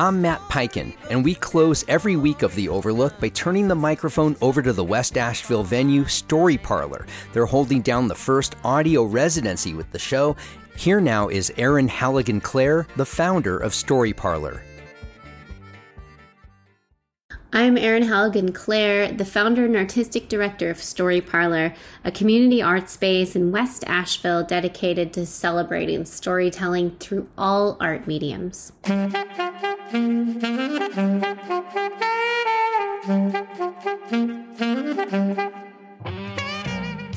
I'm Matt Peiken, and we close every week of The Overlook by turning the microphone over to the West Asheville venue Story Parlor. They're holding down the first audio residency with the show. Here now is Erin Halligan Clare, the founder of Story Parlor. I'm Erin Halligan Clare, the founder and artistic director of Story Parlor, a community art space in West Asheville dedicated to celebrating storytelling through all art mediums.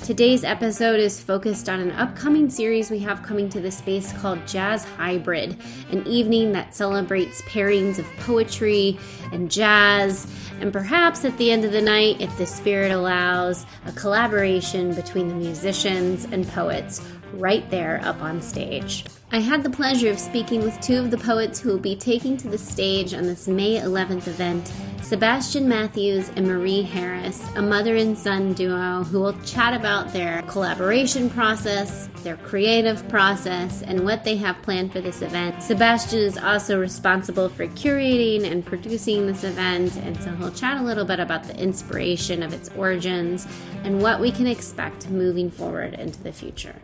Today's episode is focused on an upcoming series we have coming to the space called Jazz Hybrid, an evening that celebrates pairings of poetry and jazz, and perhaps at the end of the night, if the spirit allows, a collaboration between the musicians and poets right there up on stage. I had the pleasure of speaking with two of the poets who will be taking to the stage on this May 11th event Sebastian Matthews and Marie Harris, a mother and son duo who will chat about their collaboration process, their creative process, and what they have planned for this event. Sebastian is also responsible for curating and producing this event, and so he'll chat a little bit about the inspiration of its origins and what we can expect moving forward into the future.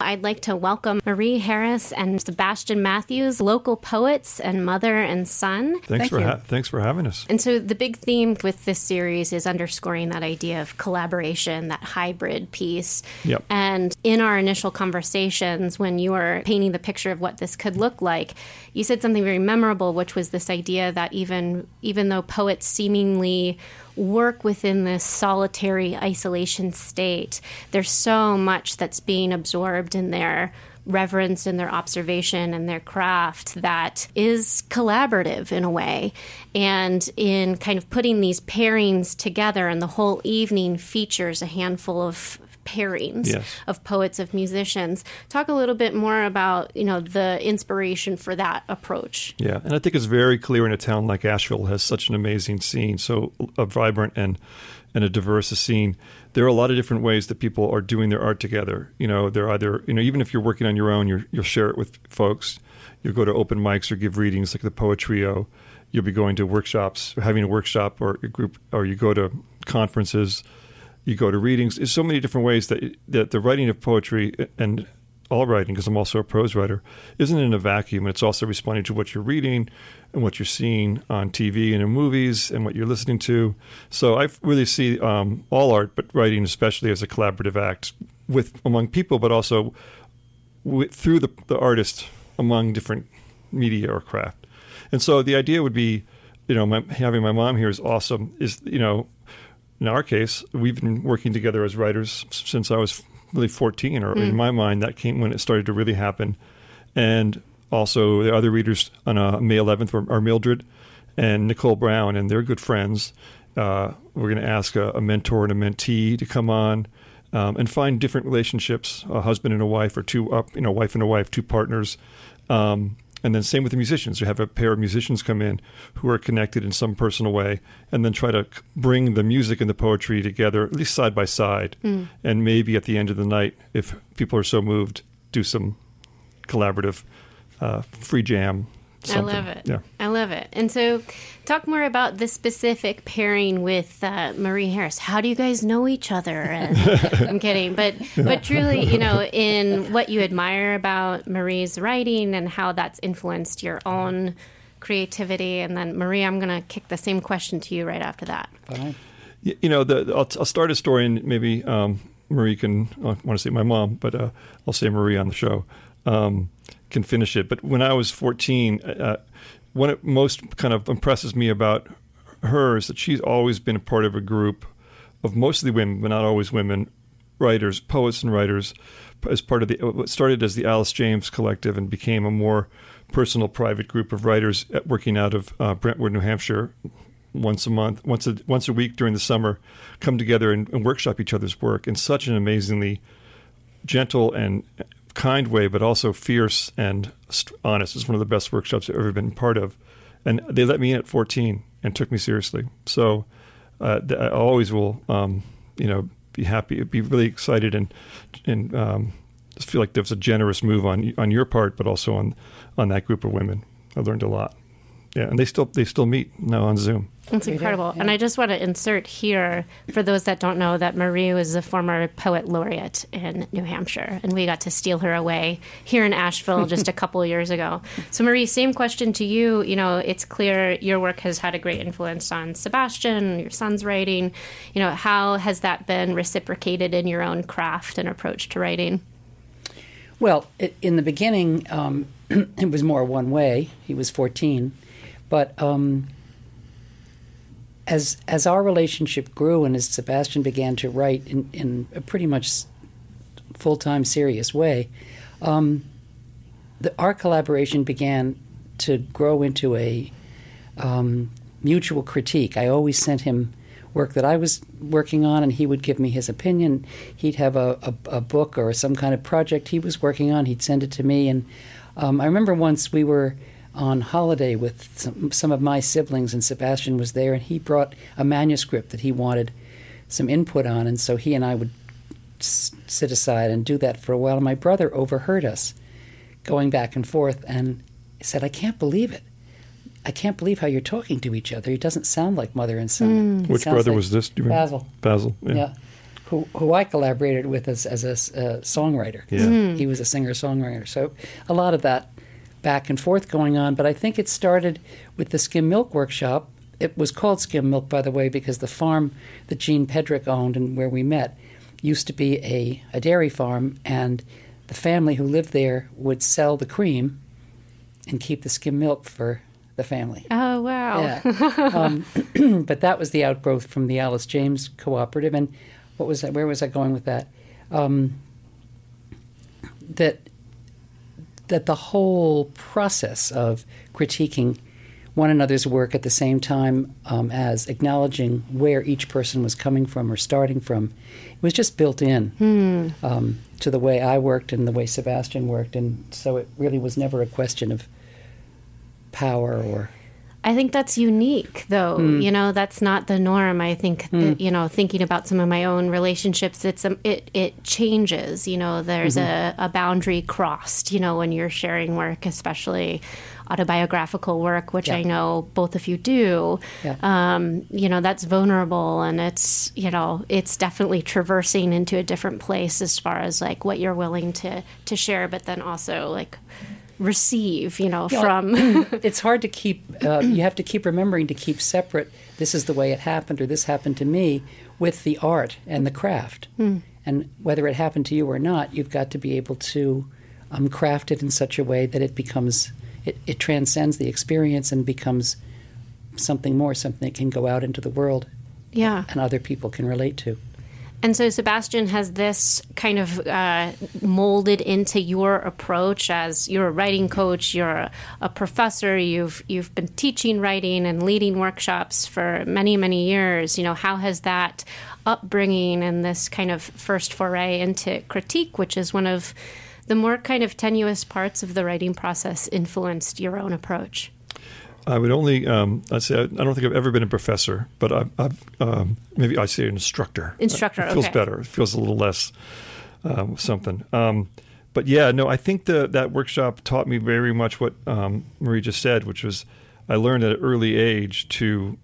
I'd like to welcome Marie Harris and Sebastian Matthews, local poets and mother and son. Thanks Thank for ha- thanks for having us. And so the big theme with this series is underscoring that idea of collaboration, that hybrid piece. Yep. And in our initial conversations, when you were painting the picture of what this could look like, you said something very memorable, which was this idea that even even though poets seemingly work within this solitary isolation state. There's so much that's being absorbed in their reverence and their observation and their craft that is collaborative in a way. And in kind of putting these pairings together, and the whole evening features a handful of pairings yes. of poets of musicians. Talk a little bit more about you know the inspiration for that approach. Yeah, and I think it's very clear in a town like Asheville has such an amazing scene, so a vibrant and and a diverse scene. There are a lot of different ways that people are doing their art together. You know, they're either you know even if you're working on your own, you will share it with folks. You'll go to open mics or give readings like the Poetrio. You'll be going to workshops, or having a workshop or a group, or you go to conferences you go to readings. There's so many different ways that that the writing of poetry and all writing, because I'm also a prose writer, isn't in a vacuum. It's also responding to what you're reading and what you're seeing on TV and in movies and what you're listening to. So I really see um, all art, but writing especially as a collaborative act with among people, but also with, through the, the artist among different media or craft. And so the idea would be, you know, my, having my mom here is awesome. Is you know in our case, we've been working together as writers since I was really 14, or mm. in my mind, that came when it started to really happen. And also, the other readers on uh, May 11th are Mildred and Nicole Brown, and they're good friends. Uh, we're going to ask a, a, mentor and a mentee to come on um, and find different relationships, a husband and a wife, or two up, you know, wife and a wife, two partners. Um, and then same with the musicians. You have a pair of musicians come in who are connected in some personal way, and then try to bring the music and the poetry together, at least side by side. Mm. And maybe at the end of the night, if people are so moved, do some collaborative uh, free jam Something. I love it. Yeah. I love it. And so, talk more about the specific pairing with uh, Marie Harris. How do you guys know each other? And, I'm kidding, but but truly, you know, in what you admire about Marie's writing and how that's influenced your own creativity. And then, Marie, I'm going to kick the same question to you right after that. You know, the, I'll, I'll, start a story, and maybe um, Marie can. I want to say my mom, but uh, I'll say Marie on the show. Um, can finish it. But when I was 14, uh, what most kind of impresses me about her is that she's always been a part of a group of mostly women, but not always women, writers, poets, and writers, as part of the what started as the Alice James Collective and became a more personal, private group of writers working out of uh, Brentwood, New Hampshire. Once a month, once a once a week during the summer, come together and, and workshop each other's work in such an amazingly gentle and kind way, but also fierce and honest. It's one of the best workshops I've ever been part of. And they let me in at 14 and took me seriously. So uh, I always will, um, you know, be happy, be really excited, and and um, just feel like there was a generous move on on your part, but also on on that group of women. I learned a lot. Yeah, and they still they still meet now on Zoom. It's incredible. And I just want to insert here, for those that don't know, that Marie was a former poet laureate in New Hampshire, and we got to steal her away here in Asheville just a couple years ago. So, Marie, same question to you. You know, it's clear your work has had a great influence on Sebastian, your son's writing. You know, how has that been reciprocated in your own craft and approach to writing? Well, in the beginning, um, it was more one way. He was 14. But um, as as our relationship grew and as Sebastian began to write in, in a pretty much full time serious way, um, the, our collaboration began to grow into a um, mutual critique. I always sent him work that I was working on, and he would give me his opinion. He'd have a, a, a book or some kind of project he was working on. He'd send it to me, and um, I remember once we were on holiday with some, some of my siblings, and Sebastian was there, and he brought a manuscript that he wanted some input on, and so he and I would s- sit aside and do that for a while. And my brother overheard us going back and forth and said, "I can't believe it." I can't believe how you're talking to each other. It doesn't sound like mother and son. It Which sounds brother like was this? Do you remember? Basil. Basil. Yeah. Who, who I collaborated with as, as a s- uh, songwriter. Yeah. He was a singer songwriter. So a lot of that back and forth going on. But I think it started with the skim milk workshop. It was called skim milk, by the way, because the farm that Gene Pedrick owned and where we met used to be a, a dairy farm. And the family who lived there would sell the cream and keep the skim milk for the family. Oh, wow. Yeah. um, but that was the outgrowth from the Alice James Cooperative. And what was that? Where was I going with that? Um, that that the whole process of critiquing one another's work at the same time um, as acknowledging where each person was coming from or starting from it was just built in um, to the way I worked and the way Sebastian worked, and so it really was never a question of power or I think that's unique, though. Hmm. You know, that's not the norm. I think uh, you know, thinking about some of my own relationships, it's um, it it changes. You know, there's Mm-hmm. a, a boundary crossed. You know, when you're sharing work, especially autobiographical work, which Yeah. I know both of you do. Yeah. Um, you know, that's vulnerable, and it's you know, it's definitely traversing into a different place as far as like what you're willing to to share, but then also like receive. You know, Yeah, from it's hard to keep uh, you have to keep remembering to keep separate this is the way it happened or this happened to me with the art and the craft and whether it happened to you or not you've got to be able to um, craft it in such a way that it becomes it, it transcends the experience and becomes something more something that can go out into the world yeah. and other people can relate to And so Sebastian has this kind of uh, molded into your approach as you're a writing coach, you're a, a professor, you've you've been teaching writing and leading workshops for many many years. You know, how has that upbringing and this kind of first foray into critique, which is one of the more kind of tenuous parts of the writing process, influenced your own approach? I would only, um, I'd say, I don't think I've ever been a professor, but I've, I've um, maybe I say an instructor. Instructor, It feels okay. better. It feels a little less um, something. Um, but yeah, no, I think the, that workshop taught me very much what um, Marie just said, which was I learned at an early age to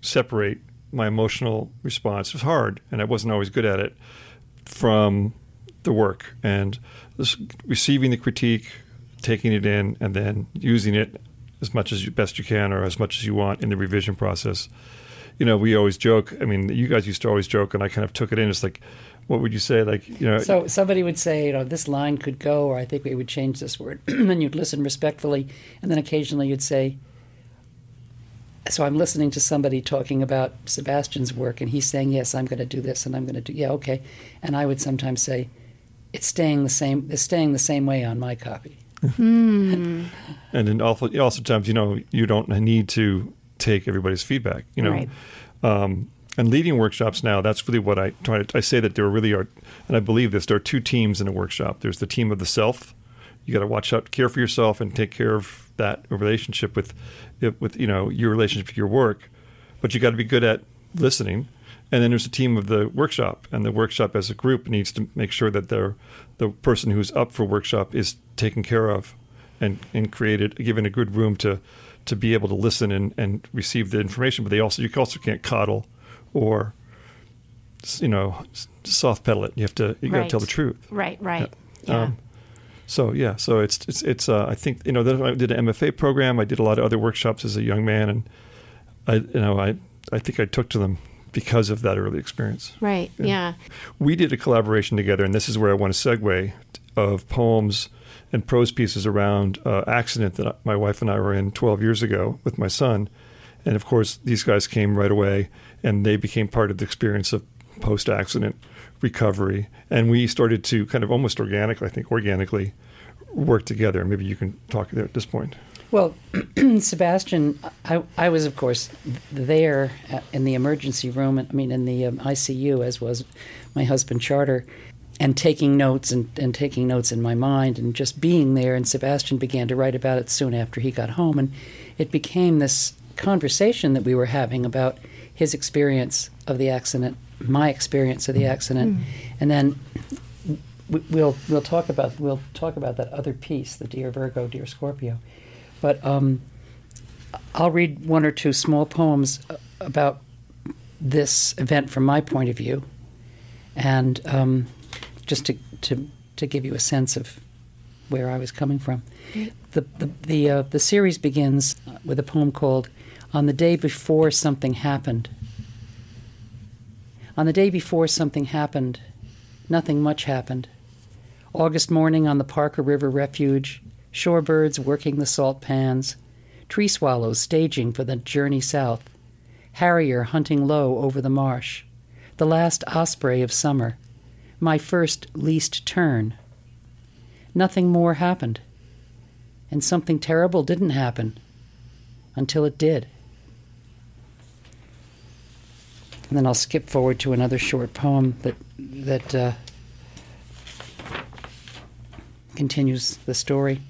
separate my emotional response. It was hard, and I wasn't always good at it, from the work and this, receiving the critique, taking it in, and then using it as much as you, best you can or as much as you want in the revision process. You know, we always joke. I mean, you guys used to always joke, and I kind of took it in. It's like, what would you say? Like, you know, So somebody would say, you know, this line could go, or I think we would change this word. and then you'd listen respectfully, and then occasionally you'd say, so I'm listening to somebody talking about Sebastian's work, and he's saying, yes, I'm going to do this, and I'm going to do, yeah, okay. And I would sometimes say, it's staying the same, it's staying the same way on my copy. And then also, also times, you know, you don't need to take everybody's feedback. You know, Right. um, and leading workshops now, that's really what I try to. I say that there really are, and I believe this. There are two teams in a workshop. There's the team of the self. You got to watch out, care for yourself, and take care of that relationship with, with you know your relationship with your work. But you got to be good at listening. And then there's a team of the workshop, and the workshop as a group needs to make sure that they're, the person who's up for workshop is taken care of, and and created given a good room to to be able to listen and, and receive the information. But they also you also can't coddle or you know soft pedal it. You have to you got to tell the truth. Right, right. Yeah. Um, so yeah, so it's it's it's uh, I think you know that I did an MFA program. I did a lot of other workshops as a young man, and I you know I I think I took to them because of that early experience. right. Yeah. We did a collaboration together, and this is where I want to segue of poems and prose pieces around uh, accident that my wife and I were in 12 years ago with my son, and of course these guys came right away, and they became part of the experience of post-accident recovery, and we started to kind of almost organically, I think organically, work together. Maybe you can talk there at this point. Well, Sebastian, I, I was, of course, there uh, in the emergency room, I mean, in the um, ICU, as was my husband, Charter, and taking notes and, and taking notes in my mind and just being there. And Sebastian began to write about it soon after he got home. And it became this conversation that we were having about his experience of the accident, my experience of the accident. And then we- we'll we'll talk about we'll talk about that other piece, the Dear Virgo, Dear Scorpio. But um, I'll read one or two small poems about this event from my point of view, and um, just to, to to give you a sense of where I was coming from. The the the, uh, the series begins with a poem called "On the Day Before Something Happened." On the day before something happened, nothing much happened. August morning on the Parker River Refuge, shorebirds working the salt pans, tree swallows staging for the journey south, harrier hunting low over the marsh, the last osprey of summer, my first least tern. Nothing more happened. And something terrible didn't happen until it did. And then I'll skip forward to another short poem that that uh, continues the story.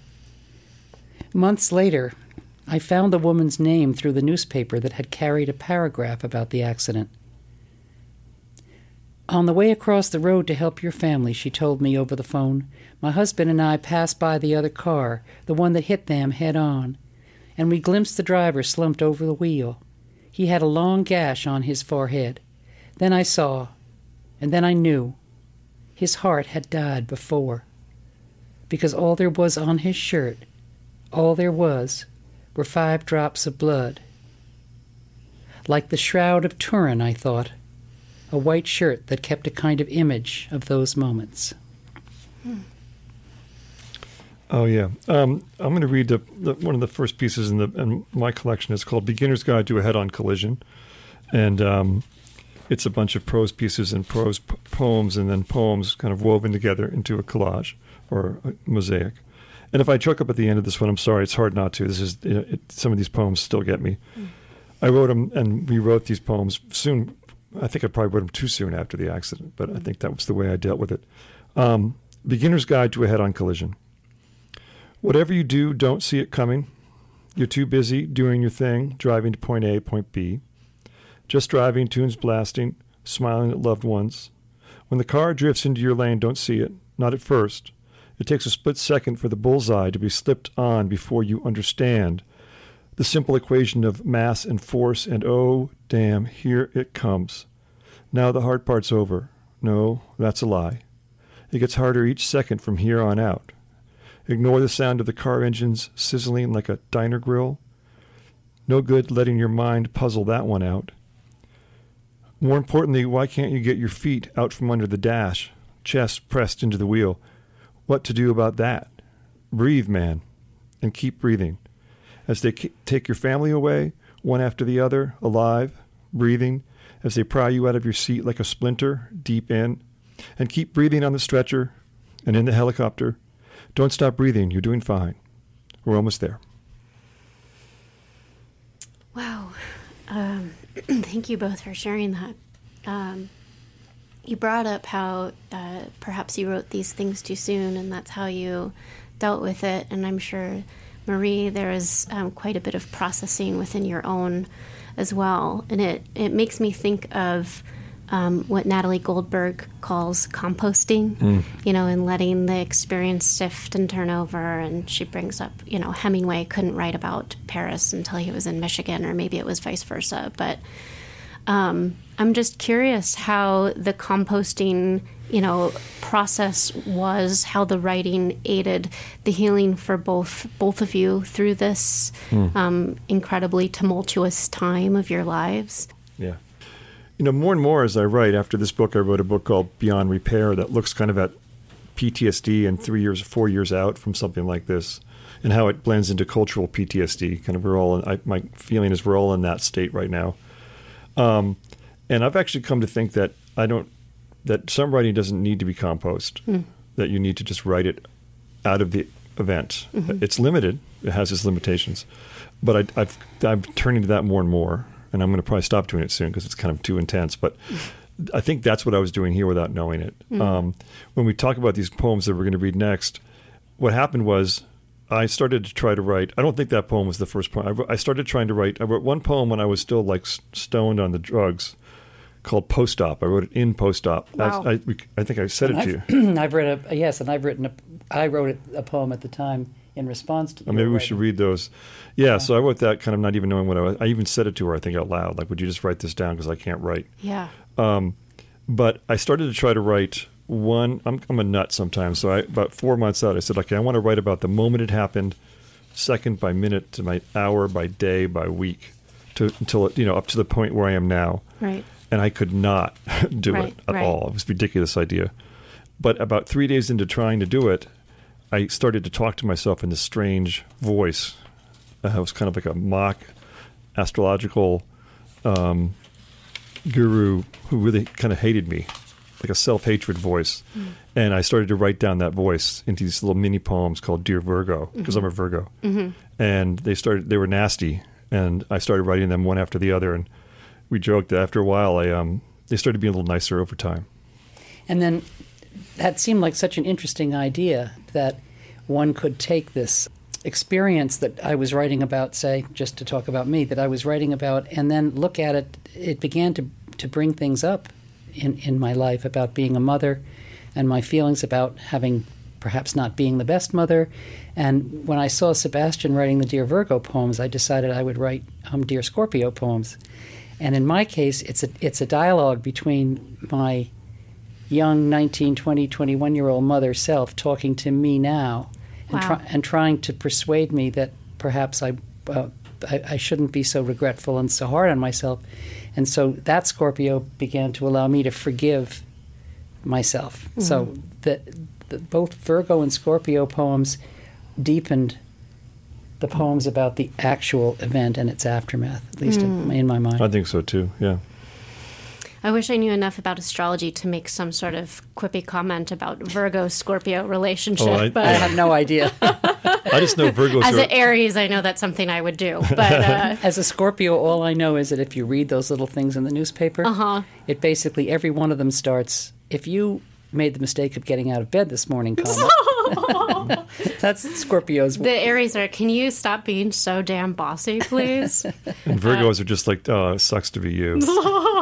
Months later, I found the woman's name through the newspaper that had carried a paragraph about the accident. On the way across the road to help your family, she told me over the phone, my husband and I passed by the other car, the one that hit them head on, and we glimpsed the driver slumped over the wheel. He had a long gash on his forehead. Then I saw, and then I knew. His heart had died before. Because all there was on his shirt, all there was, were five drops of blood. Like the Shroud of Turin, I thought, a white shirt that kept a kind of image of those moments. Oh yeah, um, I'm going to read the, the, one of the first pieces in, the, in my collection. It's called "Beginner's Guide to a Head-On Collision," and um, it's a bunch of prose pieces and prose p- poems, and then poems kind of woven together into a collage or a mosaic. And if I choke up at the end of this one, I'm sorry. It's hard not to. This is you know, it, some of these poems still get me. I wrote them and rewrote these poems soon. I think I probably wrote them too soon after the accident, but I think that was the way I dealt with it. Um, Beginner's Guide to a Head-On Collision. Whatever you do, don't see it coming. You're too busy doing your thing, driving to point A, point B. Just driving, tunes blasting, smiling at loved ones. When the car drifts into your lane, don't see it, not at first. It takes a split second for the bullseye to be slipped on before you understand the simple equation of mass and force, and oh, damn, here it comes. Now the hard part's over. No, that's a lie. It gets harder each second from here on out. Ignore the sound of the car engines sizzling like a diner grill. No good letting your mind puzzle that one out. More importantly, why can't you get your feet out from under the dash, chest pressed into the wheel? What to do about that? Breathe, man, and keep breathing. As they take your family away, one after the other, alive, breathing, as they pry you out of your seat like a splinter, deep in, and keep breathing on the stretcher and in the helicopter. Don't stop breathing. You're doing fine. We're almost there. Wow. Um, thank you both for sharing that. Um, you brought up how uh, perhaps you wrote these things too soon, and that's how you dealt with it. And I'm sure, Marie, there is um, quite a bit of processing within your own as well. And it, it makes me think of um, what Natalie Goldberg calls composting, Mm. you know, and letting the experience sift and turn over. And she brings up, you know, Hemingway couldn't write about Paris until he was in Michigan, or maybe it was vice versa. But um, I'm just curious how the composting, you know, process was, how the writing aided the healing for both both of you through this um, incredibly tumultuous time of your lives. Yeah. You know, more and more as I write, after this book, I wrote a book called Beyond Repair that looks kind of at PTSD and three years, four years out from something like this, and how it blends into cultural PTSD. Kind of, we're all. In, I, my feeling is we're all in that state right now. Um, and I've actually come to think that I don't. That some writing doesn't need to be composed. Hmm. That you need to just write it out of the event. Mm-hmm. It's limited. It has its limitations, but I, I've, I'm turning to that more and more, and I'm going to probably stop doing it soon because it's kind of too intense. But I think that's what I was doing here without knowing it. Mm-hmm. Um, when we talk about these poems that we're going to read next, what happened was I started to try to write. I don't think that poem was the first poem. I, I started trying to write. I wrote one poem when I was still like stoned on the drugs, called Post Op. I wrote it in Post Op. Wow. I, I, I think I said it to you. I've, I've read a yes, and I've written a. I wrote a poem at the time in response to. Or maybe your we should read those. Yeah, so I wrote that kind of not even knowing what I was. I even said it to her, I think, out loud. Like, would you just write this down because I can't write? Yeah. Um, But I started to try to write one. I'm, I'm a nut sometimes. So I, about four months out, I said, okay, I want to write about the moment it happened, second by minute to my hour by day by week, to until it, you know up to the point where I am now. Right. And I could not do Right, it at right. all. It was a ridiculous idea. But about three days into trying to do it, I started to talk to myself in this strange voice. Uh, it was kind of like a mock astrological um, guru who really kind of hated me, like a self hatred voice. And I started to write down that voice into these little mini poems called Dear Virgo, because I'm a Virgo. And they started, they were nasty. And I started writing them one after the other. And we joked that after a while, I, um, they started being a little nicer over time. And then that seemed like such an interesting idea that one could take this experience that I was writing about, say, just to talk about me, that I was writing about, and then look at it. It began to, to bring things up in, in my life about being a mother and my feelings about having perhaps not being the best mother. And when I saw Sebastian writing the Dear Virgo poems, I decided I would write um, Dear Scorpio poems. And in my case, it's a, it's a dialogue between my young 19, 20, 21 year old mother self talking to me now and, Wow. try, and trying to persuade me that perhaps I, uh, I, I shouldn't be so regretful and so hard on myself. And so that Scorpio began to allow me to forgive myself. So that the, both Virgo and Scorpio poems deepened the poems about the actual event and its aftermath, at least in, in my mind. I think so too. Yeah. I wish I knew enough about astrology to make some sort of quippy comment about Virgo Scorpio relationship. Oh, I- but I have no idea. I just know Virgo. as an Aries, I know that's something I would do. But uh, As a Scorpio, all I know is that if you read those little things in the newspaper, Uh-huh. it basically every one of them starts. If you made the mistake of getting out of bed this morning, comma, that's Scorpio's. the Aries are, can you stop being so damn bossy, please? and Virgos are just like, oh, sucks to be you.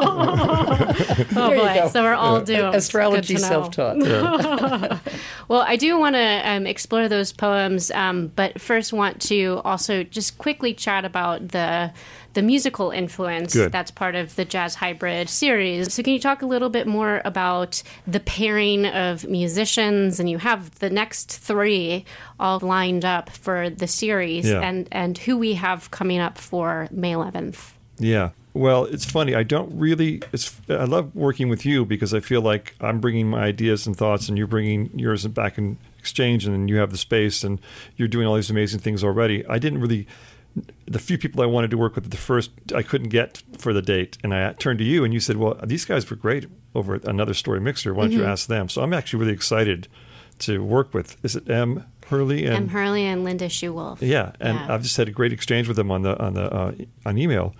oh There you boy, go. so we're all doomed. Astrology Good to know. self-taught. Well, I do want to um, explore those poems, um, but first want to also just quickly chat about the the musical influence Good. that's part of the Jazz Hybrid series. So, can you talk a little bit more about the pairing of musicians? And you have the next three all lined up for the series, Yeah. and and who we have coming up for May 11th. Yeah. Well, it's funny. I don't really. It's. I love working with you because I feel like I'm bringing my ideas and thoughts, and you're bringing yours back in exchange, and then you have the space, and you're doing all these amazing things already. I didn't really. The few people I wanted to work with the first, I couldn't get for the date, and I turned to you, and you said, "Well, these guys were great over at another story mixer. Why don't you ask them?" So I'm actually really excited to work with. Is it M Hurley and M. Hurley and Linda Schuwolf. yeah, and Yeah. I've just had a great exchange with them on the on the uh, on email.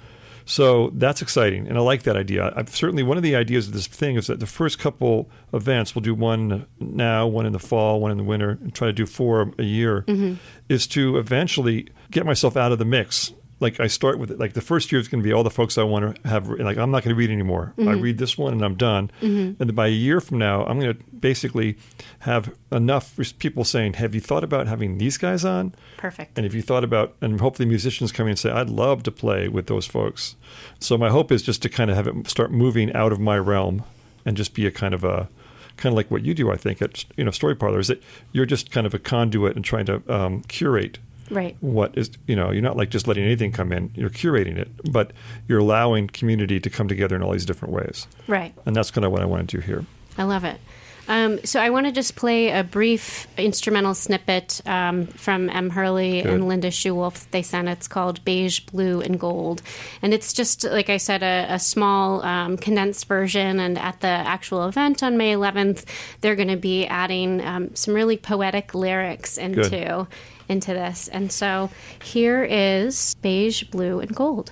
So that's exciting, and I like that idea. I've certainly one of the ideas of this thing is that the first couple events we'll do one now, one in the fall, one in the winter, and try to do four a year. Mm-hmm. Is to eventually get myself out of the mix like I start with it. Like the first year is going to be all the folks I want to have. Like I'm not going to read anymore. I read this one and I'm done. And then by a year from now, I'm going to basically have enough people saying, "Have you thought about having these guys on?" Perfect. And if you thought about, and hopefully musicians coming and say, I'd love to play with those folks. So my hope is just to kind of have it start moving out of my realm and just be a kind of a, kind of like what you do, I think, at, you know, Story Parlor, is that you're just kind of a conduit and trying to um, curate Right. what is, you know, you're not like just letting anything come in, you're curating it, but you're allowing community to come together in all these different ways. Right. And that's kind of what I want to do here. I love it. Um, so I want to just play a brief instrumental snippet um, from M. Hurley Good. and Linda Schewolf. They sent it's called Beige, Blue, and Gold, and it's just like I said, a, a small um, condensed version. And at the actual event on May 11th, they're going to be adding um, some really poetic lyrics into into this. And so here is Beige, Blue, and Gold.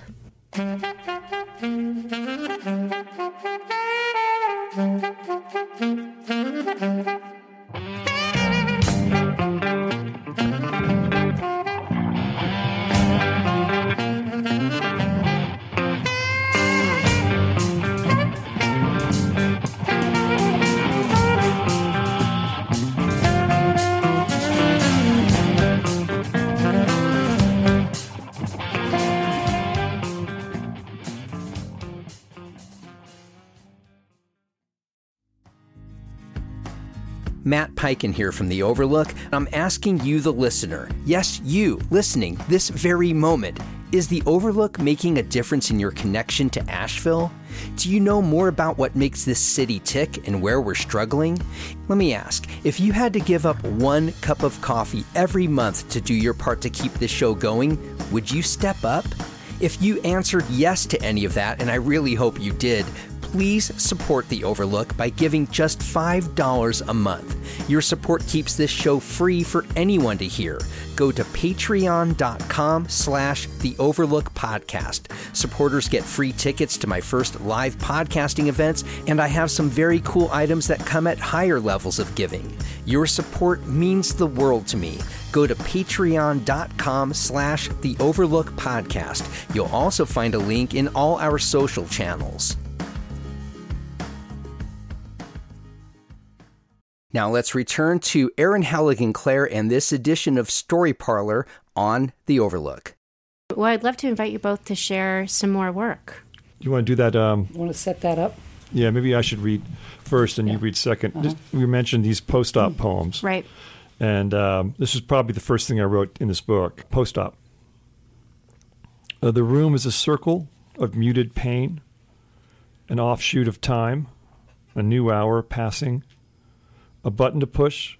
Peiken here from The Overlook. I'm asking you, the listener, yes, you listening this very moment, is The Overlook making a difference in your connection to Asheville? Do you know more about what makes this city tick and where we're struggling? Let me ask if you had to give up one cup of coffee every month to do your part to keep this show going, would you step up? If you answered yes to any of that, and I really hope you did, please support The Overlook by giving just $5 a month. Your support keeps this show free for anyone to hear. Go to patreon.com slash The Overlook Podcast. Supporters get free tickets to my first live podcasting events, and I have some very cool items that come at higher levels of giving. Your support means the world to me. Go to patreon.com slash The Overlook Podcast. You'll also find a link in all our social channels. Now let's return to Erin Halligan Clare and this edition of Story Parlor on The Overlook. Well, I'd love to invite you both to share some more work. You want to do that? Um, You want to set that up? yeah, maybe I should read first and you read 2nd Just, we mentioned these post-op poems. Right. And um, this is probably the first thing I wrote in this book, post op. Uh, the room is a circle of muted pain, an offshoot of time, a new hour passing, a button to push,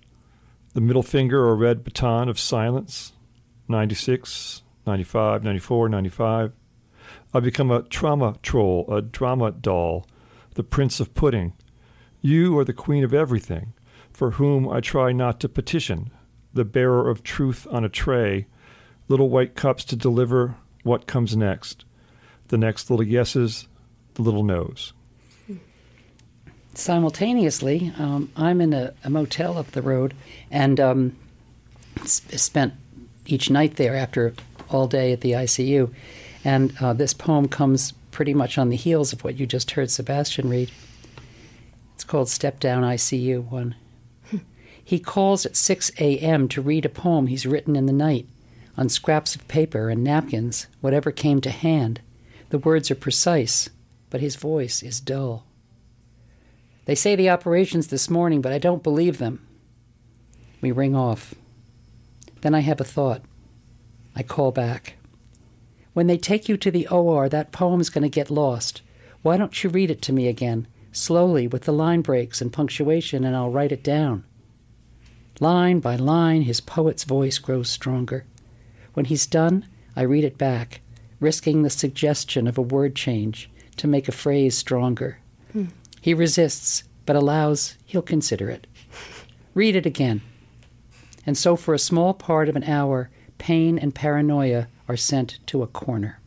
the middle finger or red baton of silence, 96, 95, 94, 95. I become a trauma troll, a drama doll, the prince of pudding. You are the queen of everything for whom I try not to petition, the bearer of truth on a tray, little white cups to deliver what comes next, the next little yeses, the little no's. Simultaneously, um, I'm in a, a motel up the road and um, s- spent each night there after all day at the ICU. And uh, this poem comes pretty much on the heels of what you just heard Sebastian read. It's called Step Down ICU 1. He calls at 6 a.m. to read a poem he's written in the night on scraps of paper and napkins, whatever came to hand. The words are precise, but his voice is dull. They say the operation's this morning, but I don't believe them. We ring off. Then I have a thought. I call back. When they take you to the OR, that poem's going to get lost. Why don't you read it to me again, slowly, with the line breaks and punctuation, and I'll write it down? Line by line, his poet's voice grows stronger. When he's done, I read it back, risking the suggestion of a word change to make a phrase stronger. He resists, but allows he'll consider it. Read it again. And so, for a small part of an hour, pain and paranoia are sent to a corner.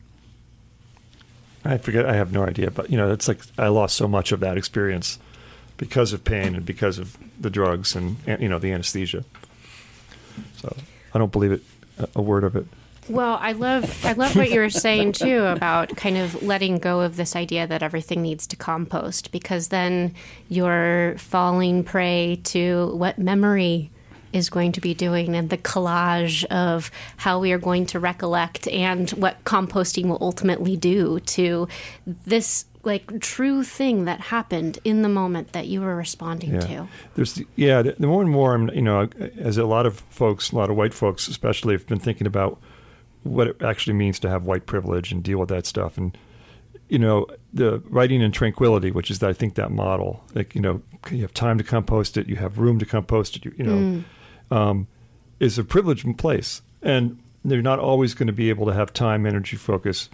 I forget, I have no idea, but you know, it's like I lost so much of that experience because of pain and because of the drugs and, you know, the anesthesia. So I don't believe it, a word of it. Well, I love I love what you were saying too about kind of letting go of this idea that everything needs to compost because then you're falling prey to what memory is going to be doing and the collage of how we are going to recollect and what composting will ultimately do to this like true thing that happened in the moment that you were responding yeah. to. There's yeah, the, the more and more I'm you know as a lot of folks, a lot of white folks especially have been thinking about what it actually means to have white privilege and deal with that stuff and you know the writing in tranquility which is that I think that model like you know you have time to compost it you have room to compost it you, you know mm um, is a privileged place, and they're not always going to be able to have time, energy, focus,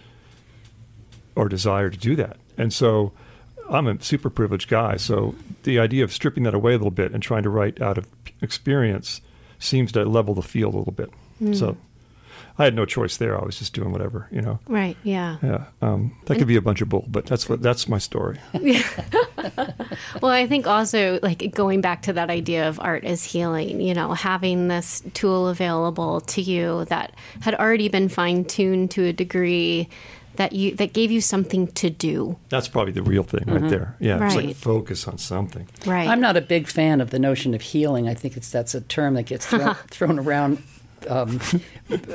or desire to do that. And so, I'm a super privileged guy. So the idea of stripping that away a little bit and trying to write out of experience seems to level the field a little bit. Mm. So I had no choice there. I was just doing whatever, you know. Right. Yeah. Yeah. Um, that could be a bunch of bull, but that's what that's my story. Yeah. well, I think also like going back to that idea of art as healing. You know, having this tool available to you that had already been fine tuned to a degree that you that gave you something to do. That's probably the real thing mm-hmm. right there. Yeah, right. it's like focus on something. Right. I'm not a big fan of the notion of healing. I think it's that's a term that gets thrown, thrown around um,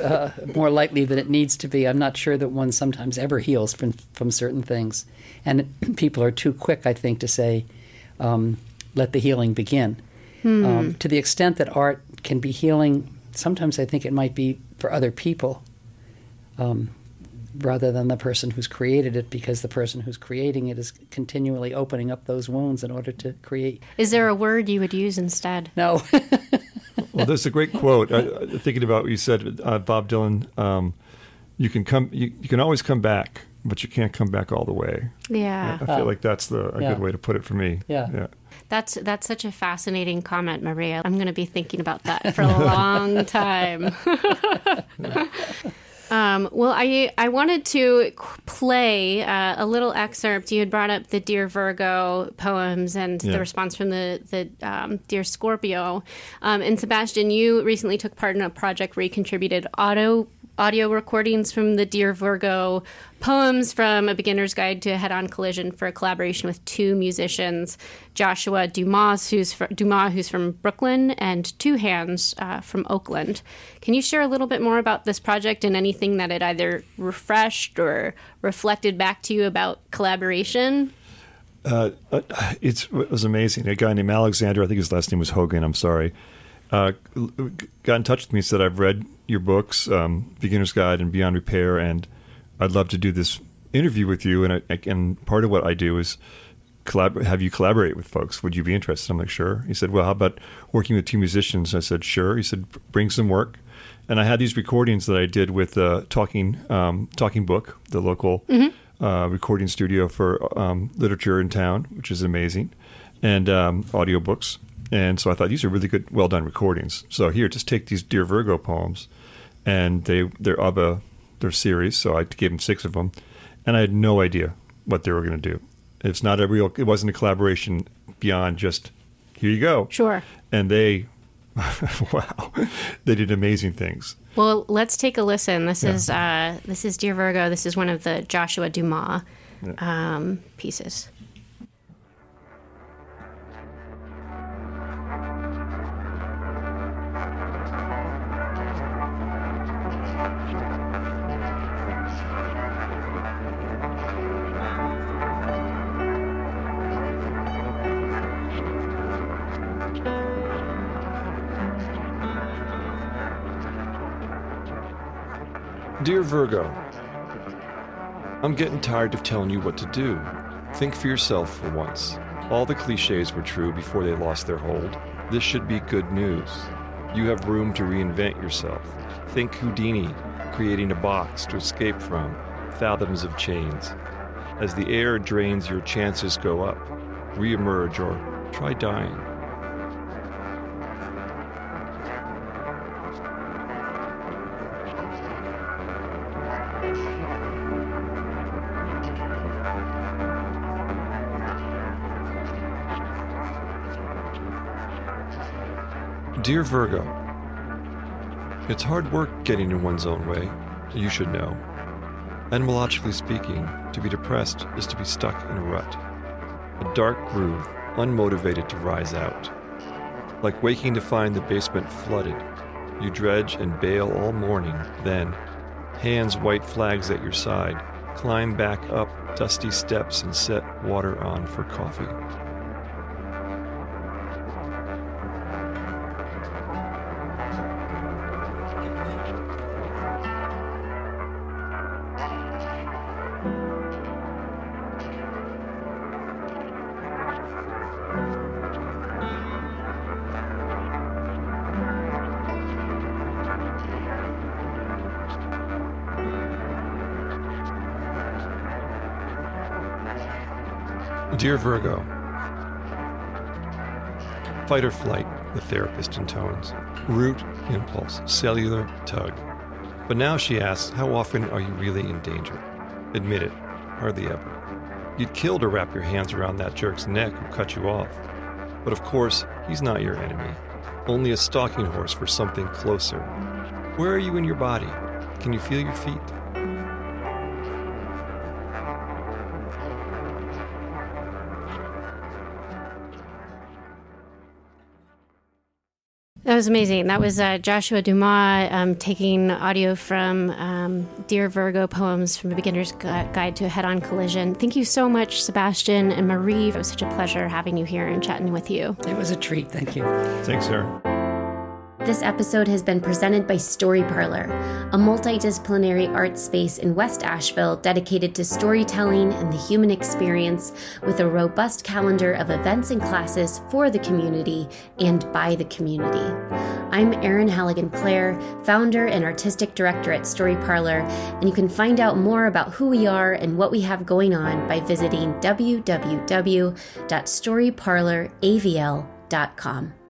uh, more likely than it needs to be. I'm not sure that one sometimes ever heals from from certain things, and people are too quick, I think, to say, um, "Let the healing begin." Hmm. Um, to the extent that art can be healing, sometimes I think it might be for other people. Um, rather than the person who's created it because the person who's creating it is continually opening up those wounds in order to create. Is there a word you would use instead? No. well, there's a great quote. I, thinking about what you said, uh, Bob Dylan. Um, you can come. You, you, can always come back, but you can't come back all the way. Yeah, I, I feel like that's the a yeah. good way to put it for me. Yeah. Yeah. That's that's such a fascinating comment, Maria. I'm going to be thinking about that for a long time. Um, well, I I wanted to play uh, a little excerpt. You had brought up the Dear Virgo poems and yeah. the response from the the um, Dear Scorpio. Um, and Sebastian, you recently took part in a project where you contributed auto audio recordings from the Dear Virgo poems from A Beginner's Guide to a Head On Collision for a collaboration with two musicians, Joshua Dumas, who's, fr- Dumas, who's from Brooklyn, and Two Hands uh, from Oakland. Can you share a little bit more about this project and anything that it either refreshed or reflected back to you about collaboration? Uh, uh it was amazing. A guy named Alexander, I think his last name was Hogan, I'm sorry, uh, got in touch with me, said, I've read your books, um, Beginner's Guide and Beyond Repair, and I'd love to do this interview with you. And, I, and part of what I do is collab- have you collaborate with folks. Would you be interested? I'm like, sure. He said, well, how about working with two musicians? I said, sure. He said, bring some work. And I had these recordings that I did with uh, Talking um, Talking Book, the local mm-hmm. uh, recording studio for um, literature in town, which is amazing, and um, audiobooks. And so I thought these are really good, well done recordings. So here, just take these Dear Virgo poems, and they they're of a their series. So I gave them six of them, and I had no idea what they were going to do. It's not a real. It wasn't a collaboration beyond just here you go. Sure. And they, wow, they did amazing things. Well, let's take a listen. This yeah. is uh, this is Dear Virgo. This is one of the Joshua Dumas yeah. um, pieces. Dear Virgo, I'm getting tired of telling you what to do. Think for yourself for once. All the cliches were true before they lost their hold. This should be good news. You have room to reinvent yourself. Think Houdini, creating a box to escape from, fathoms of chains. As the air drains, your chances go up. Reemerge or try dying. Dear Virgo, it's hard work getting in one's own way. you should know. Etymologically speaking, to be depressed is to be stuck in a rut, a dark groove, unmotivated to rise out. Like waking to find the basement flooded, you dredge and bail all morning, then, hands white flags at your side, climb back up dusty steps and set water on for coffee. Dear Virgo, fight or flight, the therapist intones. Root, impulse, cellular, tug. But now she asks, how often are you really in danger? Admit it, hardly ever. You'd kill to wrap your hands around that jerk's neck who cut you off. But of course, he's not your enemy, only a stalking horse for something closer. Where are you in your body? Can you feel your feet? Was amazing. That was uh, Joshua Dumas um, taking audio from um, Dear Virgo poems from a beginner's guide to a head-on collision. Thank you so much, Sebastian and Marie. It was such a pleasure having you here and chatting with you. It was a treat. Thank you. Thanks, Sarah. This episode has been presented by Story Parlor, a multidisciplinary art space in West Asheville dedicated to storytelling and the human experience with a robust calendar of events and classes for the community and by the community. I'm Erin Halligan Clare, founder and artistic director at Story Parlor, and you can find out more about who we are and what we have going on by visiting www.storyparloravl.com.